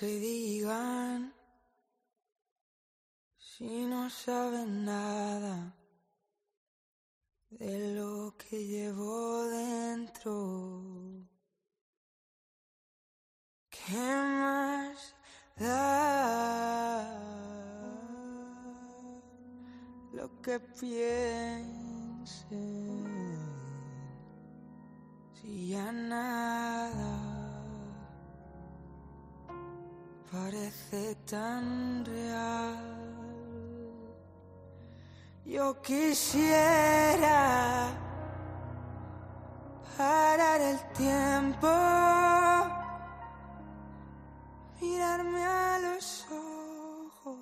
que digan si no saben nada de lo que llevo dentro. ¿Qué más da lo que piensen si ya nada parece tan real? Yo quisiera parar el tiempo, mirarme a los ojos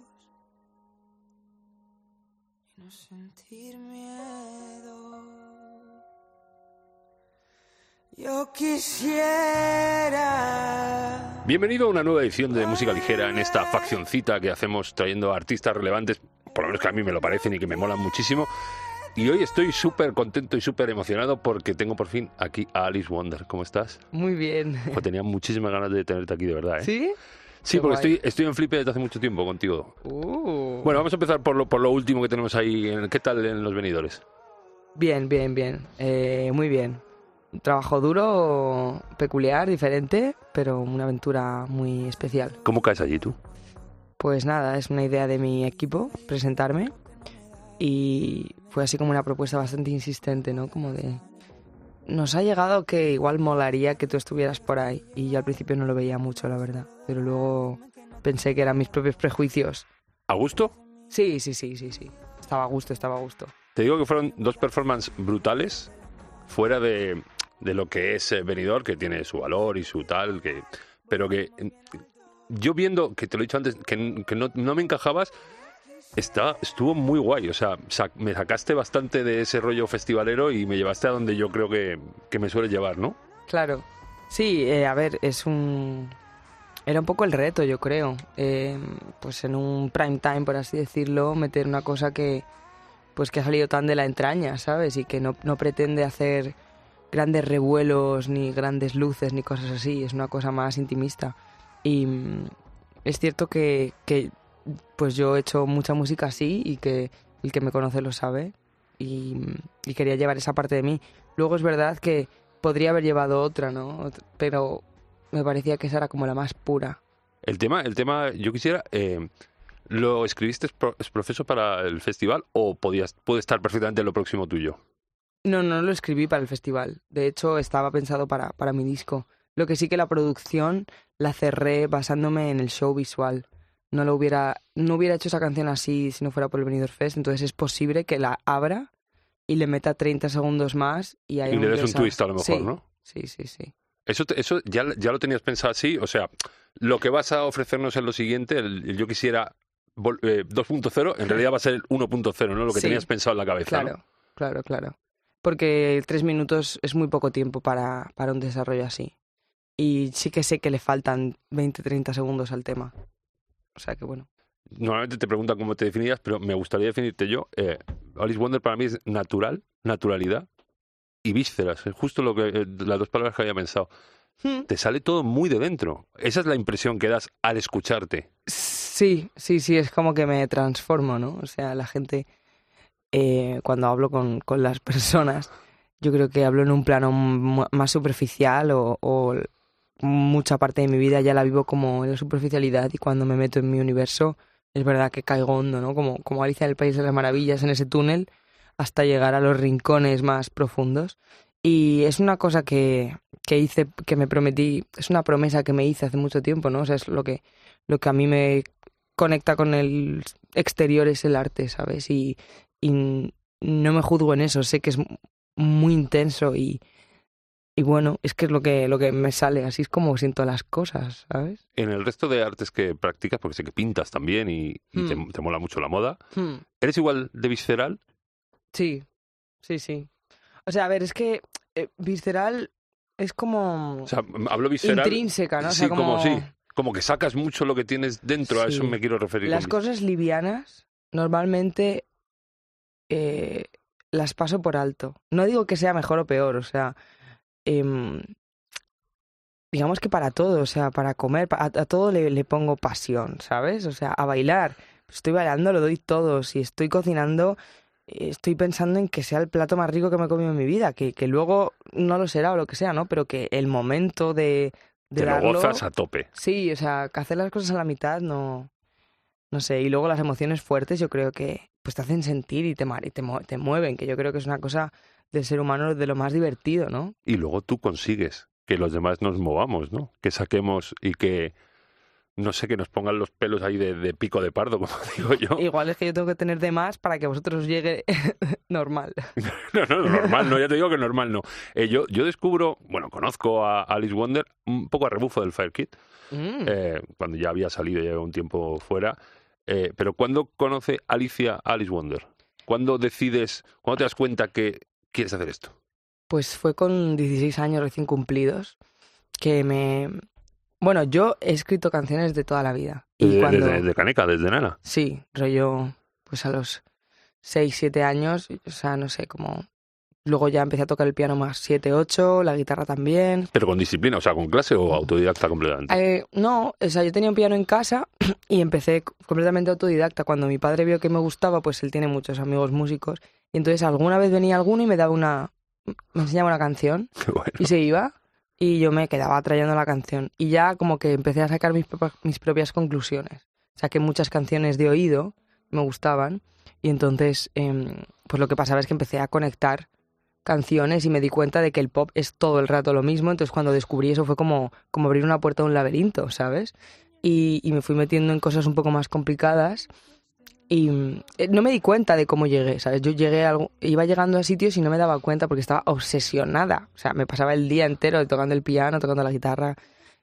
y no sentir miedo. Yo quisiera. Bienvenido a una nueva edición de Música Ligera en esta faccioncita que hacemos trayendo artistas relevantes, por lo menos que a mí me lo parecen y que me molan muchísimo. Y hoy estoy súper contento y súper emocionado porque tengo por fin aquí a Alice Wonder. ¿Cómo estás? Muy bien. Pues tenía muchísimas ganas de tenerte aquí, de verdad. ¿eh? ¿Sí? Sí, Qué porque guay. estoy, estoy en flipe desde hace mucho tiempo contigo. Uh. Bueno, vamos a empezar por lo, por lo último que tenemos ahí. ¿Qué tal en los venidores? Bien, bien, bien. Eh, muy bien. Un trabajo duro, peculiar, diferente, pero una aventura muy especial. ¿Cómo caes allí tú? Pues nada, es una idea de mi equipo presentarme y fue así como una propuesta bastante insistente, ¿no? Como de... Nos ha llegado que igual molaría que tú estuvieras por ahí y yo al principio no lo veía mucho, la verdad, pero luego pensé que eran mis propios prejuicios. ¿A gusto? Sí, sí, sí, sí, sí. Estaba a gusto, estaba a gusto. Te digo que fueron dos performances brutales, fuera de, de lo que es eh, Benidorm, que tiene su valor y su tal, que, pero que yo viendo, que te lo he dicho antes, que, que no, no me encajabas, está, estuvo muy guay. O sea, sa- me sacaste bastante de ese rollo festivalero y me llevaste a donde yo creo que, que me suele llevar, ¿no? Claro. Sí, eh, a ver, es un... Era un poco el reto, yo creo. Eh, pues en un prime time, por así decirlo, meter una cosa que pues que ha salido tan de la entraña, ¿sabes? Y que no, no pretende hacer grandes revuelos, ni grandes luces, ni cosas así. Es una cosa más intimista. Y mm, es cierto que, que pues yo he hecho mucha música así y que el que me conoce lo sabe. Y, y quería llevar esa parte de mí. Luego es verdad que podría haber llevado otra, ¿no? Pero me parecía que esa era como la más pura. El tema, el tema yo quisiera, eh, ¿lo escribiste es pro- es profeso para el festival o podías, puede estar perfectamente en lo próximo tuyo? No, no lo escribí para el festival. De hecho, estaba pensado para, para mi disco. Lo que sí que la producción la cerré basándome en el show visual. No lo hubiera, no hubiera hecho esa canción así si no fuera por el Benidorm Fest. Entonces es posible que la abra y le meta 30 segundos más y haya Y le des un twist a lo mejor, Sí, ¿no? Sí, sí, sí. Eso, te- eso ya, ya lo tenías pensado así, o sea, lo que vas a ofrecernos en lo siguiente, el, el yo quisiera eh, 2.0, en realidad va a ser el 1.0, ¿no? Lo que Sí. tenías pensado en la cabeza, Claro, ¿no? claro, claro. Porque tres minutos es muy poco tiempo para, para un desarrollo así. Y sí que sé que le faltan 20, 30 segundos al tema. O sea que bueno. Normalmente te preguntan cómo te definirías, pero me gustaría definirte yo. Eh, Alice Wonder para mí es natural, naturalidad y vísceras. Es justo lo que, eh, las dos palabras que había pensado. Te sale todo muy de dentro. Esa es la impresión que das al escucharte. Sí, sí, sí, es como que me transformo, ¿no? O sea, la gente, eh, cuando hablo con, con las personas, yo creo que hablo en un plano más superficial o, o mucha parte de mi vida ya la vivo como en la superficialidad y cuando me meto en mi universo es verdad que caigo hondo, ¿no? Como, como Alicia en el País de las Maravillas en ese túnel hasta llegar a los rincones más profundos. Y es una cosa que, que hice, que me prometí, es una promesa que me hice hace mucho tiempo, ¿no? O sea, es lo que, lo que a mí me conecta con el exterior es el arte, ¿sabes? Y, y no me juzgo en eso, sé que es muy intenso y, y bueno, es que es lo que, lo que me sale, así es como siento las cosas, ¿sabes? En el resto de artes que practicas, porque sé que pintas también y, y te, Hmm. te mola mucho la moda, ¿eres igual de visceral? Sí, sí, sí. O sea, a ver, es que eh, visceral es como O sea, hablo visceral. intrínseca, ¿no? O sí, como... como sí. Como que sacas mucho lo que tienes dentro, a eso me quiero referir. Las cosas livianas normalmente eh, las paso por alto. No digo que sea mejor o peor, o sea, em, digamos que para todo, o sea, para comer, a, a todo le, le pongo pasión, ¿sabes? O sea, a bailar, estoy bailando, lo doy todo. Si estoy cocinando, estoy pensando en que sea el plato más rico que me he comido en mi vida, que, que luego no lo será o lo que sea, ¿no? Pero que el momento de, de Te lo darlo- gozas a tope. Sí, o sea, que hacer las cosas a la mitad no. No sé, y luego las emociones fuertes yo creo que pues te hacen sentir y te, mar- y te, te mueven, que yo creo que es una cosa del ser humano de lo más divertido, ¿no? Y luego tú consigues que los demás nos movamos, ¿no? Que saquemos y que, no sé, que nos pongan los pelos ahí de, de pico de pardo, como digo yo. Igual es que yo tengo que tener de más para que a vosotros os llegue normal. No, no, normal no, ya te digo que normal no. Eh, yo, yo descubro, bueno, conozco a Alice Wonder un poco a rebufo del Fire Kid, Mm. eh, cuando ya había salido, ya un tiempo fuera. Eh, pero ¿cuándo conoce Alicia Alice Wonder? ¿Cuándo decides, cuándo te das cuenta que quieres hacer esto? Pues fue con 16 años recién cumplidos que me... Bueno, yo he escrito canciones de toda la vida. Y cuando... desde- desde Caneca, desde nana. Sí, rollo, pues a los 6, 7 años, o sea, no sé, como... Luego ya empecé a tocar el piano más 7, 8, la guitarra también. Pero con disciplina, o sea, con clase o autodidacta completamente. Eh, no, o sea, yo tenía un piano en casa y empecé completamente autodidacta. Cuando mi padre vio que me gustaba, pues él tiene muchos amigos músicos. Y entonces alguna vez venía alguno y me daba una... me enseñaba una canción bueno. y se iba y yo me quedaba trayendo la canción. Y ya como que empecé a sacar mis, propa- mis propias conclusiones. Saqué muchas canciones de oído, me gustaban, y entonces em, pues lo que pasaba es que empecé a conectar canciones y me di cuenta de que el pop es todo el rato lo mismo. Entonces cuando descubrí eso fue como, como abrir una puerta a un laberinto, ¿sabes? Y, y me fui metiendo en cosas un poco más complicadas. Y eh, no me di cuenta de cómo llegué, ¿sabes? Yo llegué a algo, iba llegando a sitios y no me daba cuenta porque estaba obsesionada. O sea, me pasaba el día entero tocando el piano, tocando la guitarra.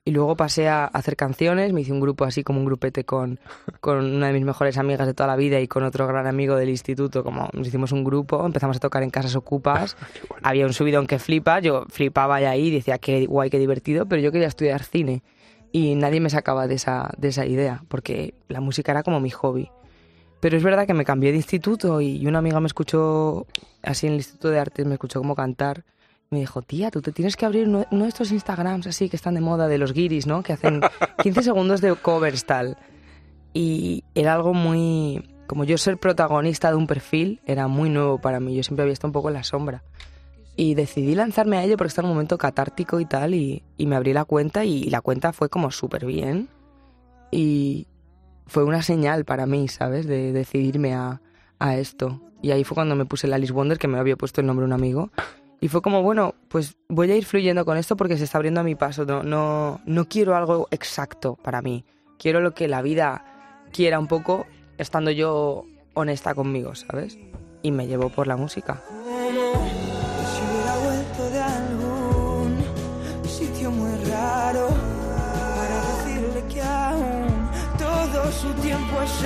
Y luego pasé a hacer canciones, me hice un grupo así como un grupete con, con una de mis mejores amigas de toda la vida y con otro gran amigo del instituto, como nos hicimos un grupo, empezamos a tocar en casas ocupas, bueno. había un subidón que flipa, yo flipaba ya ahí, decía qué guay, qué divertido, pero yo quería estudiar cine y nadie me sacaba de esa, de esa idea, porque la música era como mi hobby. Pero es verdad que me cambié de instituto y una amiga me escuchó, así en el Instituto de Artes, me escuchó como cantar. Me dijo, tía, tú te tienes que abrir uno uno de estos Instagrams así que están de moda, de los guiris, ¿no? Que hacen 15 segundos de covers tal. Y era algo muy... Como yo ser protagonista de un perfil era muy nuevo para mí. Yo siempre había estado un poco en la sombra. Y decidí lanzarme a ello porque estaba en un momento catártico y tal. Y, y me abrí la cuenta y la cuenta fue como súper bien. Y fue una señal para mí, ¿sabes? De decidirme a, a esto. Y ahí fue cuando me puse el Alice Wonder, que me había puesto el nombre de un amigo. Y fue como, bueno, pues voy a ir fluyendo con esto porque se está abriendo a mi paso. No, no, no quiero algo exacto para mí. Quiero lo que la vida quiera un poco, estando yo honesta conmigo, ¿sabes? Y me llevo por la música. Su tiempo es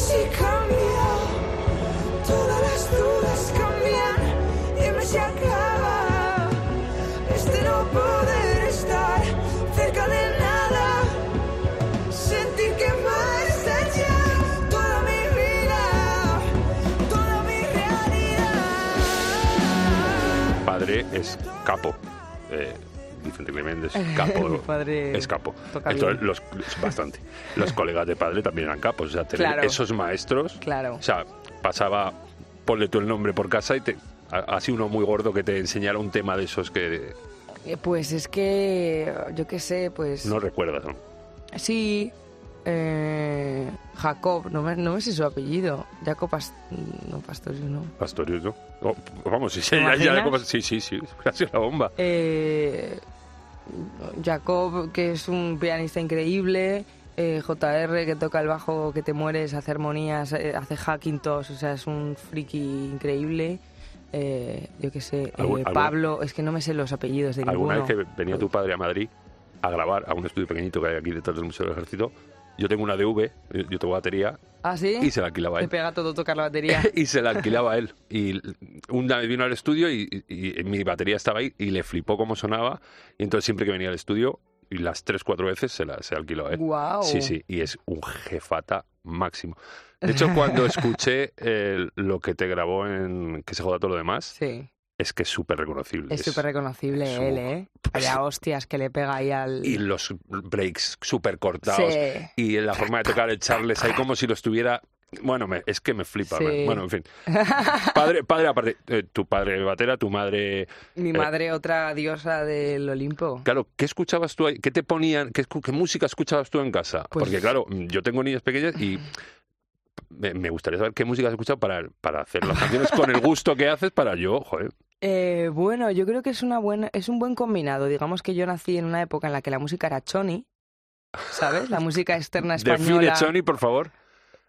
si cambia. Todas las dudas cambian. Dime si acaba. Este no poder estar cerca de nada. Sentir que basta ya toda mi vida, toda mi realidad. Padre es capo. Eh, Vicente Clemente es capo. Mi padre es capo. Entonces, los, bastante. Los colegas de padre también eran capos. O sea, tener Claro. esos maestros. Claro. O sea, pasaba, ponle tú el nombre por casa y te. Así uno muy gordo que te enseñara un tema de esos que Eh, Pues es que, yo qué sé, pues... no recuerdas. ¿no? Sí, eh, Jacob, no me, no me sé su apellido. Jacob no, Pastorius, no. Pastorius, ¿no? Oh, vamos, sí, sí, ¿Te ya, ya, sí, sí, sí, ha sido la bomba. Eh, Jacob, que es un pianista increíble. eh, JR, que toca el bajo, que te mueres, hace armonías, eh, hace Hackintosh, o sea, es un friki increíble. eh, yo qué sé, eh, ¿Algún- algún- Pablo, es que no me sé los apellidos de Alguna ninguno. vez que venía tu padre a Madrid a grabar a un estudio pequeñito que hay aquí detrás del Museo del Ejército, yo tengo una DV, yo yo tengo batería, ¿Ah, sí? y se la alquilaba a él. pega todo tocar la batería. y se la alquilaba a él. Y una vez vino al estudio y, y- y mi batería estaba ahí y le flipó cómo sonaba. Y entonces siempre que venía al estudio, y las tres, cuatro veces se la se alquiló a él. Guau. Sí, sí, y es un jefata máximo. De hecho, cuando escuché eh, lo que te grabó en Que se joda todo lo demás, Sí, es que es súper reconocible. es súper reconocible es él, ¿eh? Vaya hostias que le pega ahí al... Y los breaks súper cortados. Sí. Y la forma de tocar el Charles ahí como si lo estuviera... Bueno, me- es que me flipa. Sí. Bueno, en fin. Padre, padre aparte, eh, tu padre batera, tu madre... Mi madre, otra diosa del Olimpo. Claro, ¿qué escuchabas tú ahí? ¿Qué te ponían? ¿Qué, escu- qué música escuchabas tú en casa? Pues- Porque claro, yo tengo niñas pequeñas y me, me gustaría saber qué música has escuchado para, para hacer las canciones con el gusto que haces para yo, joder. Eh, bueno, yo creo que es una buena, es un buen combinado. Digamos que yo nací en una época en la que la música era choni, ¿sabes? La música externa Define española. Sony, por favor.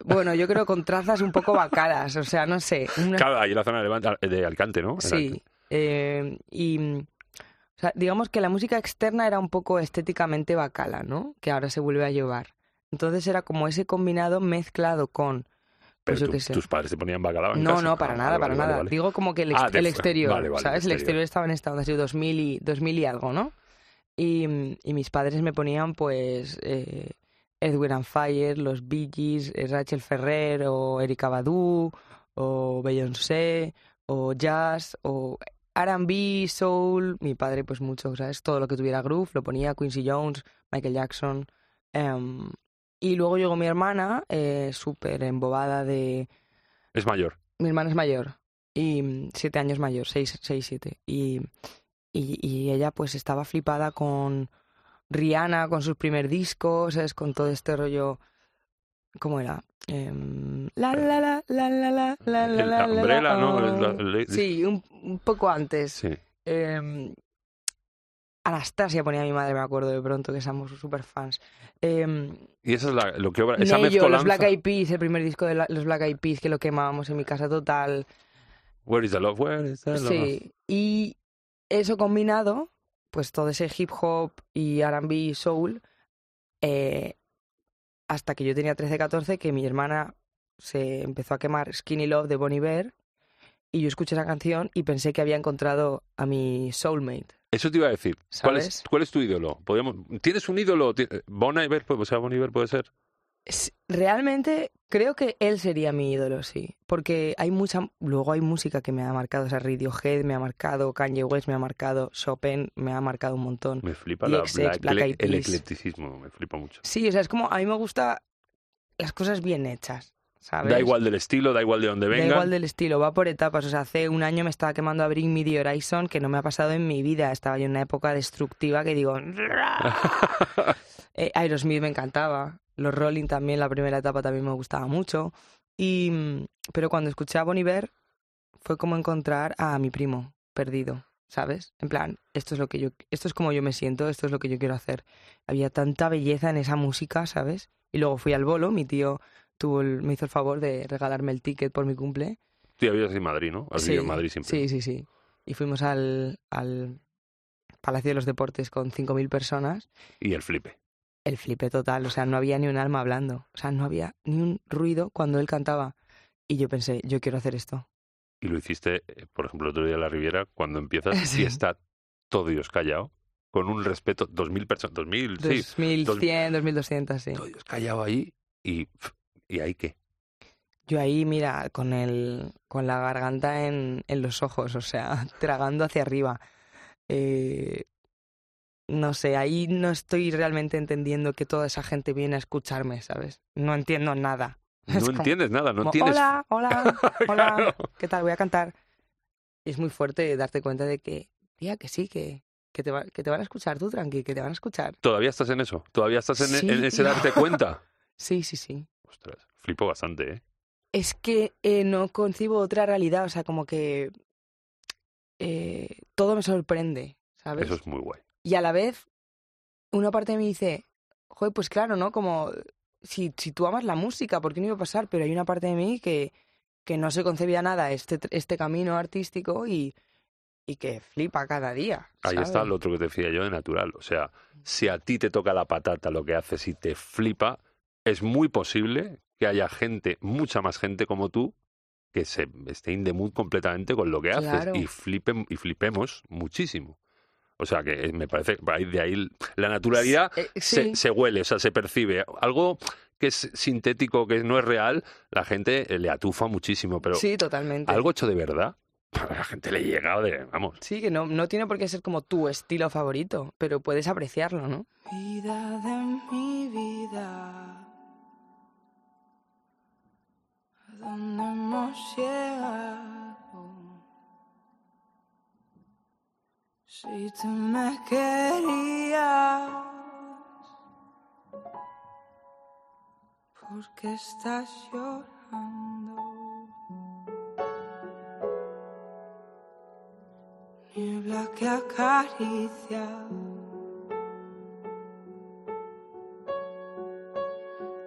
Bueno, yo creo con trazas un poco bacadas, o sea, no sé. una- Claro, ahí en la zona de, de Alicante, ¿no? Sí. eh, y o sea, digamos que la música externa era un poco estéticamente bacala, ¿no? Que ahora se vuelve a llevar. Entonces era como ese combinado mezclado con. Pero Pues tú- sé. tus padres te ponían bacalao en No, casa. no, para Ah, nada, vale, para vale, nada. vale. Digo como que el, ex- Ah, el exterior, ¿sabes? el El exterior. estaba en esta onda, ha sido 2000 y, 2000 y algo, ¿no? Y, y mis padres me ponían, pues, eh, Edwin and Fire, los Bee Gees, eh, Rachel Ferrer, o Erika Badu, o Beyoncé, o jazz, o R&B, soul. Mi padre, pues, mucho, ¿sabes? Todo lo que tuviera groove, lo ponía Quincy Jones, Michael Jackson. em, y luego llegó mi hermana, eh, súper embobada de Es mayor. mi hermana es mayor y mm, siete años mayor, seis, seis siete. Y, y, y ella pues estaba flipada con Rihanna, con sus primer discos, ¿sabes? Con todo este rollo... ¿Cómo era? Em, la la la la la la la la El la la, Umbrella, ¿no? oh. El- Sí, un, un poco antes. Sí. Em, Anastasia ponía mi madre, me acuerdo de pronto, que somos súper fans. Em, Y esa es la, lo que obra, esa Nello, los. Black Eyed Peas, el primer disco de la- los Black Eyed Peas, que lo quemábamos en mi casa total. Where is the love? Where is the love? Sí, y eso combinado, pues todo ese hip hop y R&B y soul, eh, hasta que yo tenía 13, 14, que mi hermana se empezó a quemar Skinny Love de Bonnie Bear, y yo escuché esa canción y pensé que había encontrado a mi soulmate. Eso te iba a decir. ¿Cuál es, ¿Sabes? ¿Cuál es tu ídolo? Podríamos- ¿Tienes un ídolo? Bon Iver, pues, o sea, Bon Iver puede ser. Realmente creo que él sería mi ídolo, sí. Porque hay mucha. Luego hay música que me ha marcado. O sea, Radiohead me ha marcado, Kanye West me ha marcado, Chopin me ha marcado un montón. Me flipa la, Black el eclecticismo, me flipa mucho. Sí, o sea, es como. A mí me gusta las cosas bien hechas, ¿sabes? Da igual del estilo, da igual de dónde Da venga. igual del estilo, va por etapas. O sea, hace un año me estaba quemando a Bring Me the Horizon, que no me ha pasado en mi vida. Estaba yo en una época destructiva que digo. Eh, Aerosmith me encantaba. Los Rolling también, la primera etapa también me gustaba mucho. Y, mm, pero cuando escuché a Bon Iver, fue como encontrar a mi primo perdido, ¿sabes? En plan, esto es lo que yo, esto es como yo me siento, esto es lo que yo quiero hacer. Había tanta belleza en esa música, ¿sabes? Y luego fui al bolo, mi tío tuvo el- me hizo el favor de regalarme el ticket por mi cumple. Tú ya vives en Madrid, ¿no? Has vivido en Madrid siempre. Sí, sí, sí. Y fuimos al, al Palacio de los Deportes con 5.000 personas Y el flipe. el flipe total, o sea, no había ni un alma hablando, o sea, no había ni un ruido cuando él cantaba. Y yo pensé, yo quiero hacer esto. Y lo hiciste, eh, por ejemplo, el otro día en la Riviera, cuando empiezas Sí. y está todo Dios callado, con un respeto, dos mil personas, dos mil, sí, 2100, 2200, sí. todo Dios callado ahí y, pf, y ahí qué. Yo ahí, mira, con el con la garganta en, en los ojos, o sea, tragando hacia arriba. Eh, no sé, ahí no estoy realmente entendiendo que toda esa gente viene a escucharme, ¿sabes? No entiendo nada. No como- entiendes nada, no Como, tienes... Hola, hola, hola. Claro. ¿Qué tal? Voy a cantar. Y es muy fuerte darte cuenta de que, tía, que sí, que, que, te, va- que te van a escuchar tú, tranqui, que te van a escuchar. Todavía estás en eso, todavía estás en, Sí, en ese darte cuenta. Sí, sí, sí. Ostras, flipo bastante, ¿eh? Es que eh, no concibo otra realidad, o sea, como que eh, todo me sorprende, ¿sabes? Eso es muy guay. Y a la vez, una parte de mí dice, joder, pues claro, ¿no? Como si, si tú amas la música, ¿por qué no iba a pasar? Pero hay una parte de mí que, que no se concebía nada este, este camino artístico y, y que flipa cada día. Ahí está lo otro que te decía yo de natural. O sea, si a ti te toca la patata lo que haces y te flipa, es muy posible que haya gente, mucha más gente como tú, que se esté in the mood completamente con lo que haces y flipen y flipemos muchísimo. O sea que eh, me parece de ahí la naturalidad Eh, se, sí. se huele, o sea, se percibe. Algo que es sintético, que no es real, la gente eh, le atufa muchísimo, pero sí, totalmente. algo hecho de verdad, a la gente le llega de, vamos, Sí, que no, no tiene por qué ser como tu estilo favorito, pero puedes apreciarlo, ¿no? Vida de mi vida. Dónde hemos llegado? Si tú me querías, ¿por qué estás llorando? Niebla que acaricia.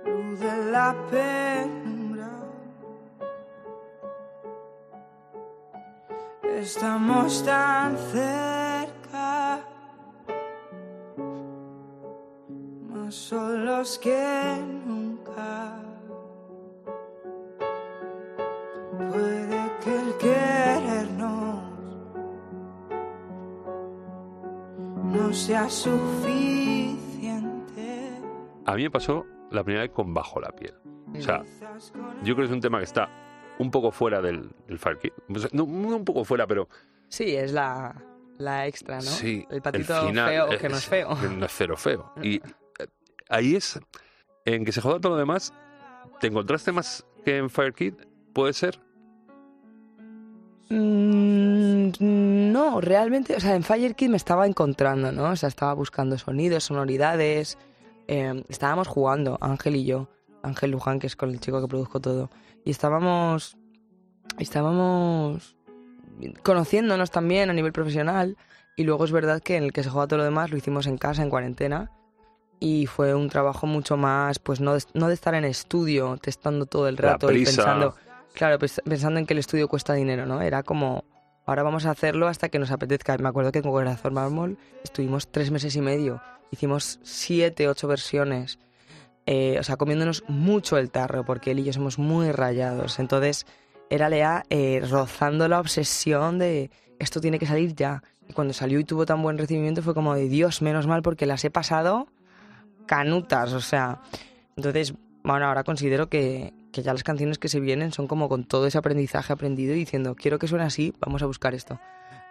luz de la penumbra. Estamos tan cerca, más solos que nunca. Puede que el querernos no sea suficiente. a mí me pasó la primera vez con Bajo la piel. O sea, yo creo que es un tema que está un poco fuera del, del Fire Kid. O sea, no, no un poco fuera, pero Sí, es la, la extra, ¿no? sí. El patito final feo que no es feo. que no es cero feo. Y eh, ahí es, en que se joda todo lo demás, ¿te encontraste más que en Fire Kid? ¿Puede ser? Mm, no, realmente, o sea, en Fire Kid me estaba encontrando, ¿no? O sea, estaba buscando sonidos, sonoridades. eh, estábamos jugando, Ángel y yo, Ángel Luján, que es con el chico que produjo todo. Y estábamos. Estábamos conociéndonos también a nivel profesional. Y luego es verdad que en el que se juega todo lo demás lo hicimos en casa, en cuarentena. Y fue un trabajo mucho más, pues no de, no de estar en estudio, testando todo el rato y pensando. Claro, pensando en que el estudio cuesta dinero, ¿no? Era como, ahora vamos a hacerlo hasta que nos apetezca. Me acuerdo que con Corazón Mármol estuvimos tres meses y medio. Hicimos siete, ocho versiones. Eh, o sea, comiéndonos mucho el tarro, porque él y yo somos muy rayados. Entonces, era Lea eh, rozando la obsesión de esto tiene que salir ya. Y cuando salió y tuvo tan buen recibimiento fue como de Dios, menos mal, porque las he pasado canutas, o sea. Entonces, bueno, ahora considero que, que ya las canciones que se vienen son como con todo ese aprendizaje aprendido y diciendo, quiero que suene así, vamos a buscar esto.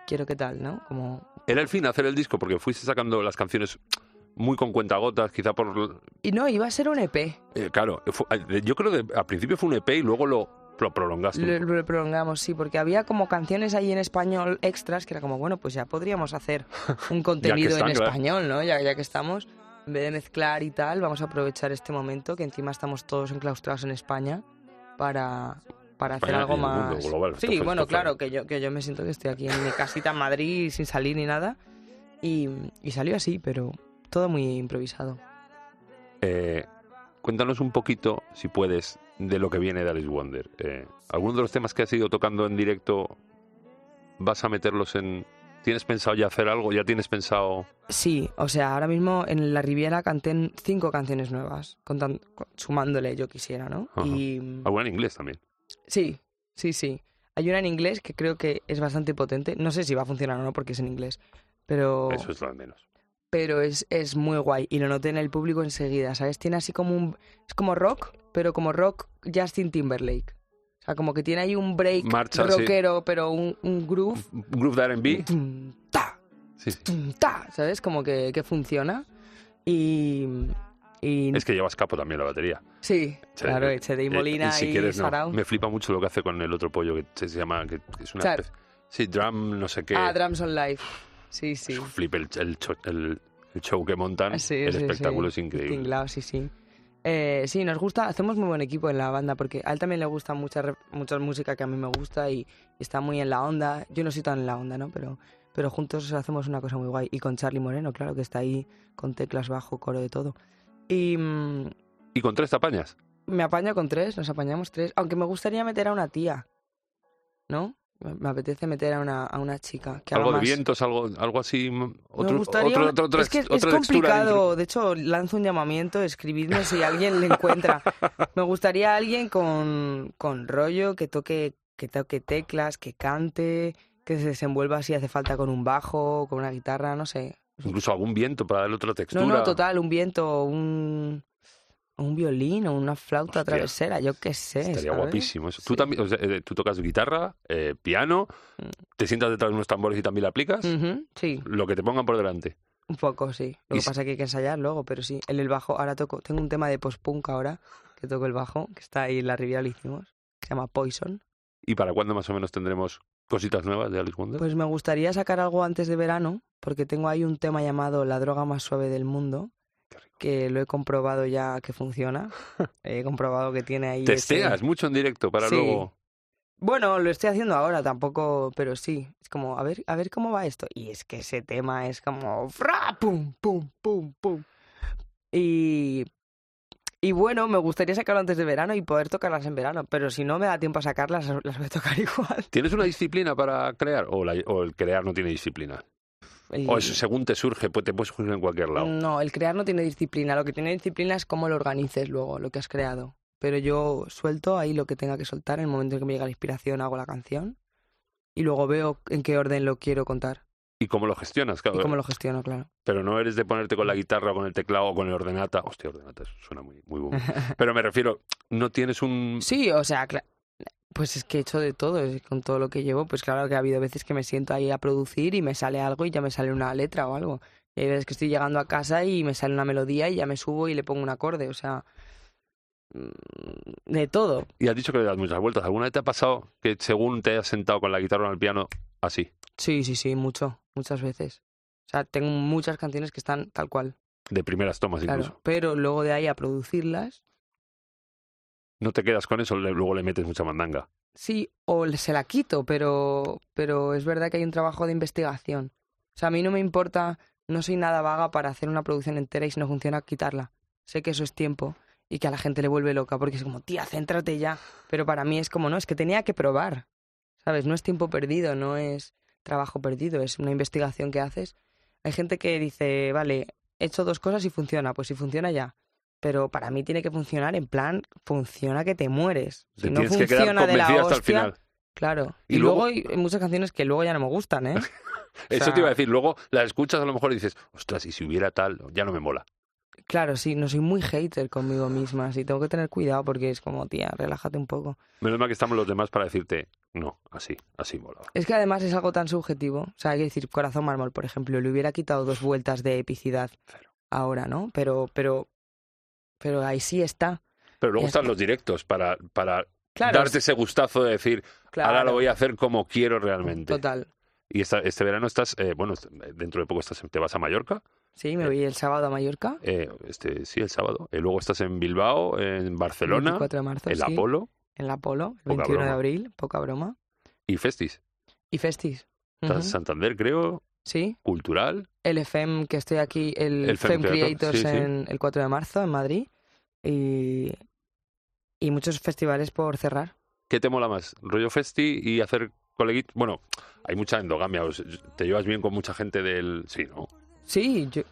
Quiero que tal, ¿no? Como... Era el fin hacer el disco porque fuiste sacando las canciones muy con cuentagotas, quizá por... Y no, iba a ser un EP. eh, claro, fue- eh, yo creo que al principio fue un EP y luego lo, lo prolongaste. Lo, lo prolongamos, sí, porque había como canciones ahí en español extras que era como, bueno, pues ya podríamos hacer un contenido están, en claro. español, ¿no? Ya, ya que estamos, en vez de mezclar y tal, vamos a aprovechar este momento que encima estamos todos enclaustrados en España para, para hacer España algo más. global, sí, bueno, esto claro, que yo, que yo me siento que estoy aquí en mi casita en Madrid sin salir ni nada. Y, y salió así, pero todo muy improvisado. Eh, cuéntanos un poquito, si puedes, de lo que viene de Alice Wonder. Eh, ¿Alguno de los temas que has ido tocando en directo vas a meterlos en... ¿Tienes pensado ya hacer algo? ¿Ya tienes pensado...? Sí, o sea, ahora mismo en La Riviera canté cinco canciones nuevas, contan- co- sumándole yo quisiera, ¿no? Ajá. Y Alguna en inglés también. sí, sí, sí. Hay una en inglés que creo que es bastante potente. No sé si va a funcionar o no porque es en inglés, pero, Eso es lo de menos. Pero es, es muy guay y lo noté en el público enseguida, ¿sabes? Tiene así como un... Es como rock, pero como rock Justin Timberlake. O sea, como que tiene ahí un break Marcha, sí. rockero, pero un, un groove. Groove de R&B. Sí, sí. ¿sabes? Como que, que funciona. Y, y Es que llevas capo también la batería. sí, Sí, claro, eh, Eche de eh, Molina si y quieres, no. Me flipa mucho lo que hace con el otro pollo que se llama... que es una especie- Sí, drum, no sé qué. Ah, Drums on Live. Sí, sí. Flipa el, el, cho- el- el show que montan. Sí, el sí, espectáculo sí. es increíble. Sí, sí. Eh, sí, nos gusta, hacemos muy buen equipo en la banda porque a él también le gusta mucha, mucha música que a mí me gusta y está muy en la onda. Yo no soy tan en la onda, ¿no? Pero, pero juntos hacemos una cosa muy guay. Y con Charlie Moreno, claro, que está ahí con teclas bajo, coro de todo. Y mm, ¿Y con tres tapañas? me apaño con tres, nos apañamos tres. Aunque me gustaría meter a una tía, ¿no? Me apetece meter a una, a una chica. Que algo de vientos, algo, algo así. Otro, me gustaría otro- otro- es que es textura complicado. De hecho, lanzo un llamamiento, escribidme si alguien le encuentra. Me gustaría alguien con, con rollo, que toque, que toque teclas, que cante, que se desenvuelva si hace falta con un bajo, con una guitarra, no sé. Incluso algún viento para darle otra textura. No, no, total, un viento, un, un violín o una flauta Hostia. travesera, yo qué sé. Estaría ¿sabes? guapísimo eso. Tú Sí. también, o sea, eh, tú tocas guitarra, eh, piano, Mm. te sientas detrás de unos tambores y también la aplicas. Sí, Lo que te pongan por delante. un poco, sí. Lo Y que si- pasa es que hay que ensayar luego, pero sí. El bajo, ahora toco, tengo un tema de post-punk ahora, que toco el bajo, que está ahí en la Riviera, lo hicimos, que se llama Poison. ¿Y para cuándo más o menos tendremos cositas nuevas de Alice Wonder? Pues me gustaría sacar algo antes de verano, porque tengo ahí un tema llamado La droga más suave del mundo. Que lo he comprobado ya que funciona. He comprobado que tiene ahí... ese- Testeas mucho en directo para Sí. luego. Bueno, lo estoy haciendo ahora, tampoco, pero sí. Es como, a ver, a ver cómo va esto. Y es que ese tema es como ¡fra! pum, pum, pum, pum. Y, y bueno, me gustaría sacarlo antes de verano y poder tocarlas en verano, pero si no me da tiempo a sacarlas, las voy a tocar igual. ¿Tienes una disciplina para crear? ¿O, la- o el crear no tiene disciplina? El- ¿O eso según te surge, pues te puedes surgir en cualquier lado? No, el crear no tiene disciplina. Lo que tiene disciplina es cómo lo organices luego, lo que has creado. Pero yo suelto ahí lo que tenga que soltar. En el momento en que me llega la inspiración, hago la canción. Y luego veo en qué orden lo quiero contar. ¿Y cómo lo gestionas? Claro, Y cómo lo gestiono, claro. Pero no eres de ponerte con la guitarra o con el teclado o con el ordenata. Hostia, ordenata, eso suena muy, muy bueno. Pero me refiero, no tienes un... Sí, o sea, pues es que he hecho de todo, con todo lo que llevo, pues claro que ha habido veces que me siento ahí a producir y me sale algo y ya me sale una letra o algo. Y hay veces que estoy llegando a casa y me sale una melodía y ya me subo y le pongo un acorde, o sea, mm, de todo. Y has dicho que le das muchas vueltas. ¿Alguna vez te ha pasado que según te hayas sentado con la guitarra o el piano, así? Sí, sí, sí, mucho, muchas veces. O sea, tengo muchas canciones que están tal cual, De primeras tomas claro. incluso. Pero luego de ahí a producirlas, No te quedas con eso, luego le metes mucha mandanga. Sí, o se la quito, pero, pero es verdad que hay un trabajo de investigación. O sea, a mí no me importa, no soy nada vaga para hacer una producción entera y si no funciona, quitarla. Sé que eso es tiempo y que a la gente le vuelve loca porque es como, tía, céntrate ya. Pero para mí es como, no, es que tenía que probar. ¿Sabes? No es tiempo perdido, no es trabajo perdido, es una investigación que haces. Hay gente que dice, vale, he hecho dos cosas y funciona, pues si funciona ya. Pero para mí tiene que funcionar en plan, funciona que te mueres. Te Si no tienes que quedar funciona de la convencida hasta el hostia, final. Claro. Y Y, luego- luego, hay muchas canciones que luego ya no me gustan, ¿eh? Eso sea- te iba a decir. Luego las escuchas a lo mejor y dices, ostras, y si hubiera tal, ya no me mola. Claro, sí, no soy muy hater conmigo misma, sí, tengo que tener cuidado porque es como, tía, relájate un poco. Menos mal que estamos los demás para decirte, no, así, así mola. Es que además es algo tan subjetivo, o sea, hay que decir, Corazón Mármol, por ejemplo, le hubiera quitado dos vueltas de epicidad Cero. ahora, ¿no? Pero, pero, pero ahí sí está. Pero luego están está. los directos para, para Claro, darte ese gustazo de decir, claro, ahora lo voy a hacer como quiero realmente. Total. Y esta- este verano estás, eh, bueno, dentro de poco estás, te vas a Mallorca, Sí, me voy el sábado a Mallorca, eh, este, sí, el sábado. Eh, luego estás en Bilbao, en Barcelona, 24 de marzo, el sí, Apolo en la Polo, el Poca 21 de abril, poca broma, y Festis. y Festis. Estás en. Santander, creo, Sí, cultural. el FEM que estoy aquí, el, El FEM FEM Creator, Creators sí, sí. en el 4 de marzo en Madrid y, y muchos festivales por cerrar. ¿Qué te mola más? ¿Rollo festi y hacer coleguitos? Bueno, hay mucha endogamia. Te llevas bien con mucha gente del... Sí, ¿no? Sí, yo,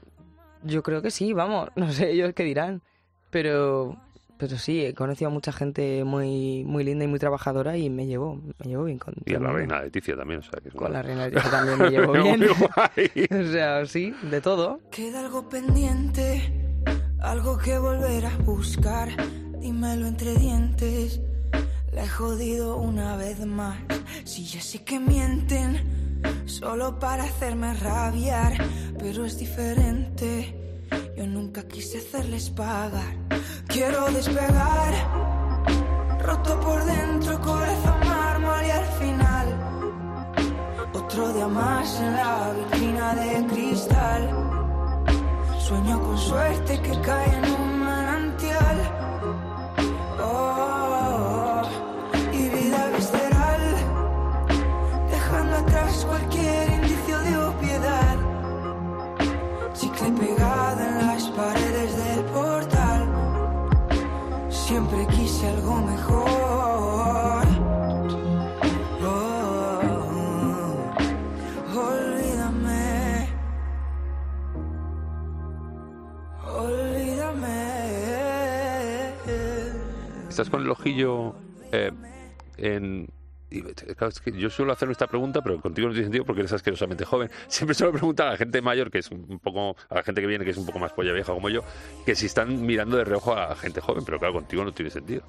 yo creo que sí, vamos, no sé ellos qué dirán, pero, pero sí, he conocido a mucha gente muy, muy linda y muy trabajadora y me llevo, me llevo bien con Y a la reina Leticia también, o sea, que es Con una- la reina Leticia también me llevo bien. O sea, sí, de todo. Queda algo pendiente, algo que volver a buscar. Dímelo entre dientes. La he jodido una vez más. Si ya sé que mienten, solo para hacerme rabiar. Pero es diferente. Yo nunca quise hacerles pagar. Quiero despegar, roto por dentro, corazón mármol y al final. Otro día más en la vitrina de cristal. Sueño con suerte que cae en un estás con el ojillo eh, en... y, claro, es que yo suelo hacer esta pregunta, pero contigo no tiene sentido porque eres asquerosamente joven. Siempre suelo preguntar a la gente mayor, que es un poco, a la gente que viene, que es un poco más polla vieja como yo, que si están mirando de reojo a gente joven, pero claro, contigo no tiene sentido.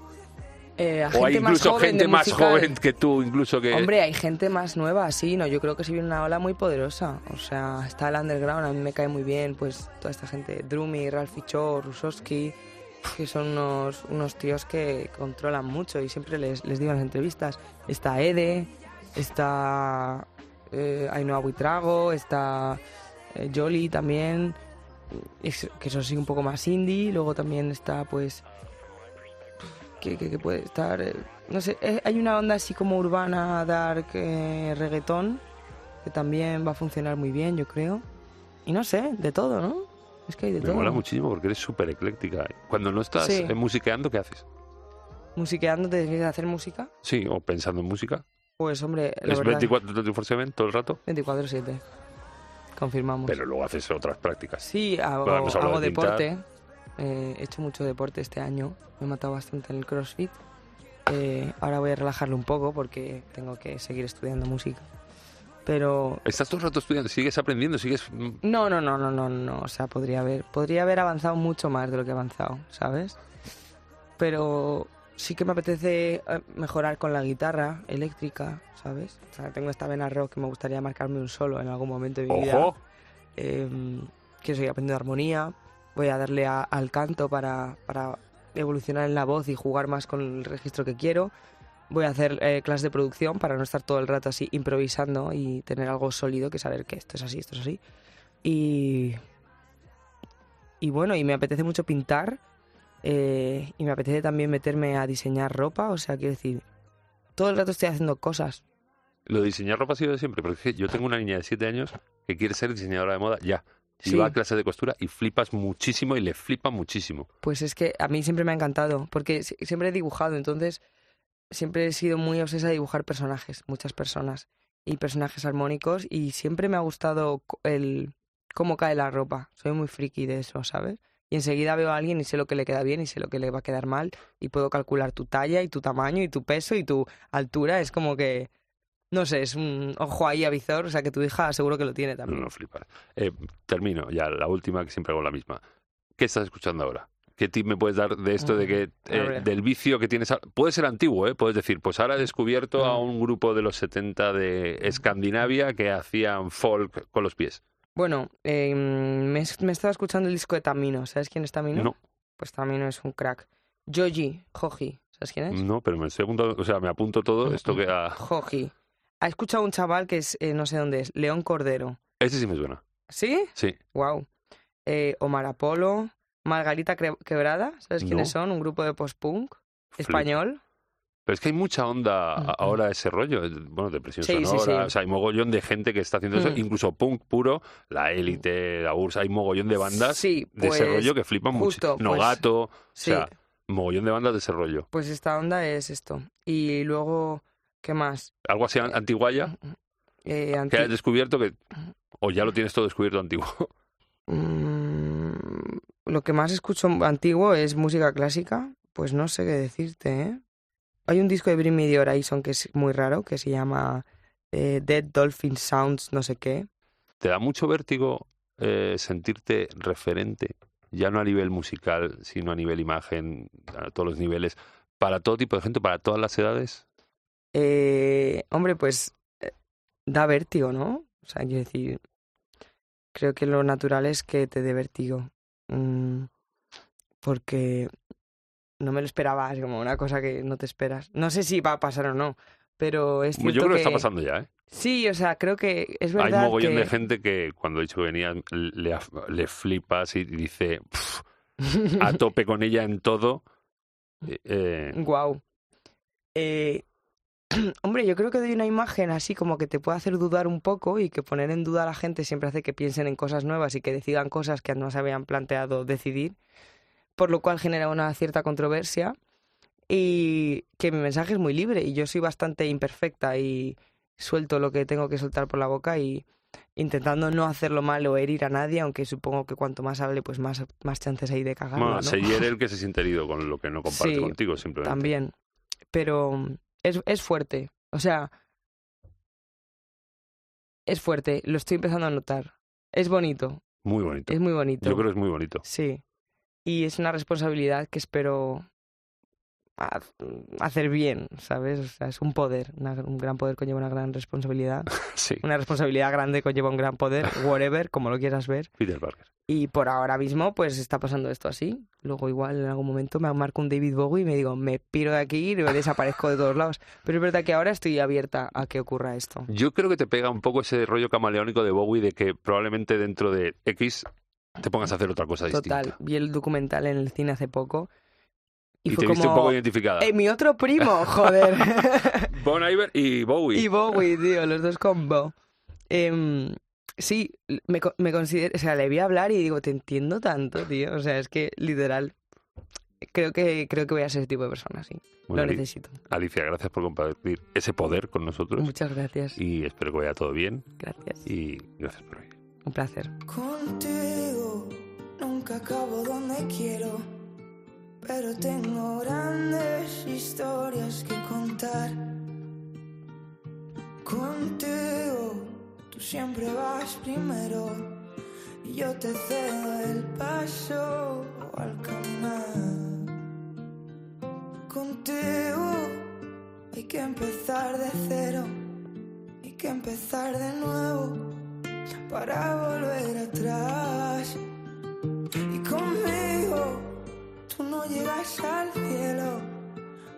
Eh, a O hay más incluso joven gente más joven que tú, incluso que... Hombre, hay gente más nueva, sí, no, yo creo que se viene una ola muy poderosa. O sea, está el underground, a mí me cae muy bien, pues toda esta gente, Drumi, Ralph Cho, Rusowski, que son unos, unos tíos que controlan mucho y siempre les, les digo en las entrevistas. Está Ede, está eh, Ainhoa Buitrago, está eh, Jolly también, es- que eso sí un poco más indie, luego también está pues que, que- que puede estar. eh, no sé, eh, hay una onda así como urbana, dark, eh, reggaetón, que también va a funcionar muy bien, yo creo. Y no sé, de todo, ¿no? Es que hay de Me todo. mola muchísimo porque eres súper ecléctica. Cuando no estás Sí. eh, musiqueando, ¿qué haces? Musiqueando, ¿te decides hacer música? Sí, o pensando en música. Pues hombre, la ¿Es verdad. 24 24/7 todo el rato? 24-7. Confirmamos. Pero luego haces otras prácticas. Sí, hago, Bueno, hemos hablado hago de pintar. deporte. Eh, he hecho mucho deporte este año. Me he matado bastante en el CrossFit. Eh, ahora voy a relajarlo un poco porque tengo que seguir estudiando música. Pero Estás todo el rato estudiando, sigues aprendiendo, sigues... No, no, no, no, no, no. O sea, podría haber, podría haber avanzado mucho más de lo que he avanzado, ¿sabes? Pero sí que me apetece eh, mejorar con la guitarra eléctrica, ¿sabes? O sea, tengo esta vena rock que me gustaría marcarme un solo en algún momento de mi vida. Eh, quiero seguir aprendiendo armonía. Voy a darle a- al canto para, para evolucionar en la voz y jugar más con el registro que quiero. Voy a hacer eh, clases de producción para no estar todo el rato así improvisando y tener algo sólido que saber que esto es así, esto es así. Y, y bueno, y me apetece mucho pintar eh, y me apetece también meterme a diseñar ropa. O sea, quiero decir, todo el rato estoy haciendo cosas. Lo de diseñar ropa ha sido de siempre, porque yo tengo una niña de 7 años que quiere ser diseñadora de moda ya. Y Sí. va a clases de costura y flipas muchísimo y le flipa muchísimo. Pues es que a mí siempre me ha encantado, porque si- siempre he dibujado, entonces siempre he sido muy obsesa de dibujar personajes, muchas personas, y personajes armónicos, y siempre me ha gustado el cómo cae la ropa. Soy muy friki de eso, ¿sabes? Y enseguida veo a alguien y sé lo que le queda bien y sé lo que le va a quedar mal, y puedo calcular tu talla y tu tamaño y tu peso y tu altura. Es como que, no sé, es un ojo ahí avizor, o sea que tu hija seguro que lo tiene No, también. no flipas. Eh, termino, ya la última que siempre hago la misma. ¿Qué estás escuchando ahora? ¿Qué tip me puedes dar de esto de que Mm, eh, del vicio que tienes? Puede ser antiguo, ¿eh? Puedes decir, pues ahora he descubierto a Mm. un grupo de los 70 de Escandinavia que hacían folk con los pies. Bueno, eh, me, me estaba escuchando el disco de Tamino. ¿Sabes quién es Tamino? No, Pues Tamino es un crack. Joji, Joji, ¿sabes quién es? no, pero me estoy apuntando, o sea, me apunto todo esto que a... Joji. Ha escuchado un chaval que es, eh, no sé dónde es, León Cordero. Ese sí me suena. ¿Sí? Sí. Wow. Eh, Omar Apolo, Margarita Quebrada, ¿sabes quiénes No. son? Un grupo de post-punk español. Pero es que hay mucha onda Mm, mm. ahora ese rollo, eh, bueno, depresión Sí, sí, sonora, sí. o sea, hay mogollón de gente que está haciendo eso, Mm. incluso punk puro, la élite, la URSS, hay mogollón de bandas Sí, de ese pues, rollo que flipan mucho. justo, pues, Nogato, Sí, o sea, mogollón de bandas de ese rollo. pues esta onda es esto. Y luego, ¿qué más? Algo así an- antiguaya, Eh, que anti- hayas descubierto que, o ya lo tienes todo descubierto antiguo. Mm, lo que más escucho antiguo es música clásica. Pues no sé qué decirte, ¿eh? Hay un disco de Bring Me the Horizon que es muy raro, que se llama eh, Dead Dolphin Sounds, no sé qué. ¿Te da mucho vértigo eh, sentirte referente, ya no a nivel musical, sino a nivel imagen, a todos los niveles, para todo tipo de gente, para todas las edades? Eh, hombre, pues eh, da vértigo, ¿no? O sea, quiero decir, creo que lo natural es que te dé vértigo. Mm, porque no me lo esperaba, es como una cosa que no te esperas. No sé si va a pasar o no, pero es Yo cierto creo que que... está pasando ya, ¿eh? Sí, o sea, creo que es Hay verdad mogollón que... de gente que cuando he dicho que venía le, le flipas y dice "Pff, a tope con ella en todo. Eh, eh, Guau. Eh, hombre, yo creo que doy una imagen así como que te puede hacer dudar un poco y que poner en duda a la gente siempre hace que piensen en cosas nuevas y que decidan cosas que no se habían planteado decidir, por lo cual genera una cierta controversia y que mi mensaje es muy libre y yo soy bastante imperfecta y suelto lo que tengo que soltar por la boca y, intentando no hacerlo mal o herir a nadie, aunque supongo que cuanto más hable, pues más, más chances hay de cagarlo, Bueno, ¿no? se hiere el que se siente herido con lo que no comparte Sí, contigo, simplemente. También. Pero es, es fuerte. O sea, es fuerte. Lo estoy empezando a notar. Es bonito. Muy bonito. Es muy bonito. Yo creo que es muy bonito. Sí. Y es una responsabilidad que espero ha- hacer bien, ¿sabes? O sea, es un poder. una- un gran poder conlleva una gran responsabilidad. Sí, Una responsabilidad grande conlleva un gran poder. Whatever, como lo quieras ver. Peter Parker. Y por ahora mismo, pues está pasando esto así. Luego, igual, en algún momento me marco un David Bowie y me digo, me piro de aquí y me desaparezco de todos lados. Pero es verdad que ahora estoy abierta a que ocurra esto. Yo creo que te pega un poco ese rollo camaleónico de Bowie de que probablemente dentro de X te pongas a hacer otra cosa Total. distinta. Vi el documental en el cine hace poco. Y, Y, fue te viste como. un poco identificada. ¡Eh, mi otro primo! ¡Joder! Bon Iver y Bowie. y Bowie, tío, los dos con Bo. Em, sí, me, me considero. O sea, le vi hablar y digo, te entiendo tanto, tío. O sea, es que literal. Creo que, creo que voy a ser ese tipo de persona, sí. Lo necesito. Alicia, gracias por compartir ese poder con nosotros. Muchas gracias. Y espero que vaya todo bien. Gracias. Y gracias por venir. Un placer. Contigo nunca acabo donde quiero, pero tengo grandes historias que contar. Contigo tú siempre vas primero y yo te cedo el paso al caminar. Contigo hay que empezar de cero, hay que empezar de nuevo para volver atrás. Y conmigo no llegas al cielo.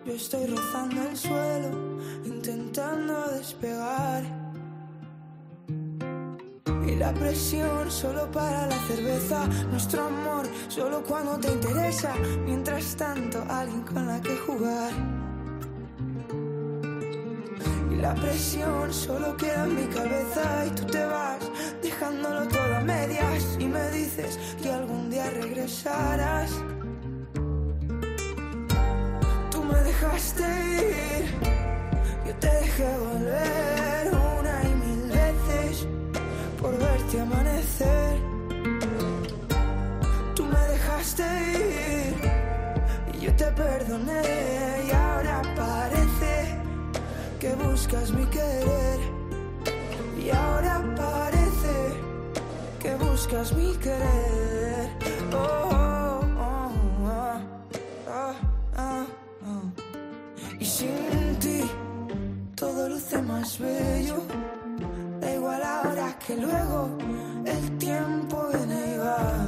Yo estoy rozando el suelo, intentando despegar. Y la presión solo para la cerveza, nuestro amor solo cuando te interesa. Mientras tanto, alguien con la que jugar. Y la presión solo queda en mi cabeza y tú te vas dejándolo todo a medias y me dices que algún día regresarás. Dejaste ir, yo te dejé volver una y mil veces por verte amanecer. Tú me dejaste ir y yo te perdoné y ahora parece que buscas mi querer y ahora parece que buscas mi querer. Oh, luce más bello. Da igual ahora que luego el tiempo viene y va.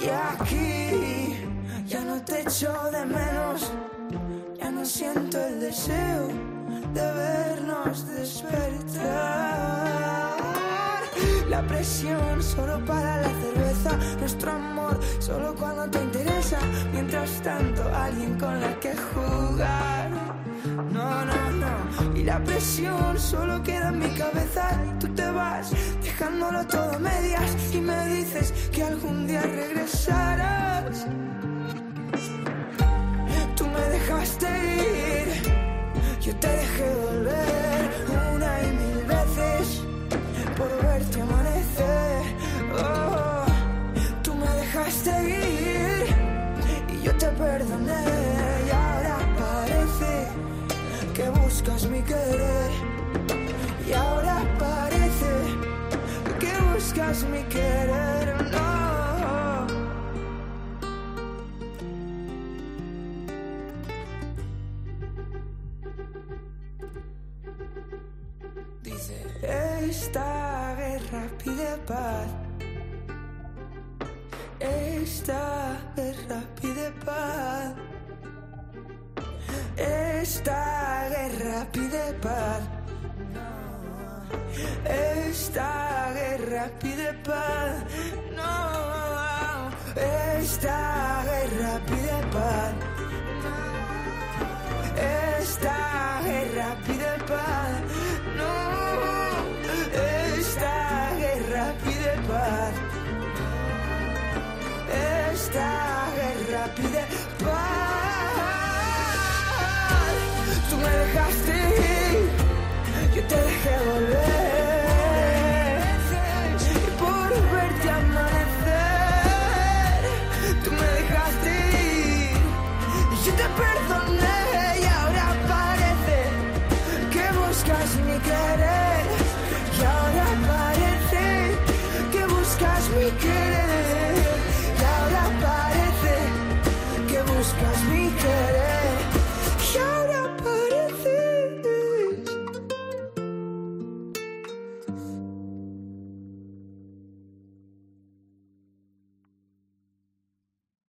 Y aquí ya no te echo de menos. Ya no siento el deseo de vernos despertar. La presión solo para la cerveza, nuestro amor solo cuando te interesa. Mientras tanto, alguien con la que jugar. No, no, no. Y la presión solo queda en mi cabeza. Y tú te vas dejándolo todo a medias. Y me dices que algún día regresarás. Tú me dejaste ir, yo te dejé volver buscas mi querer y ahora parece que buscas mi querer. No. Dice, esta guerra pide paz. Esta guerra pide paz. Esta guerra pide paz. Esta guerra pide paz. No, esta Tú me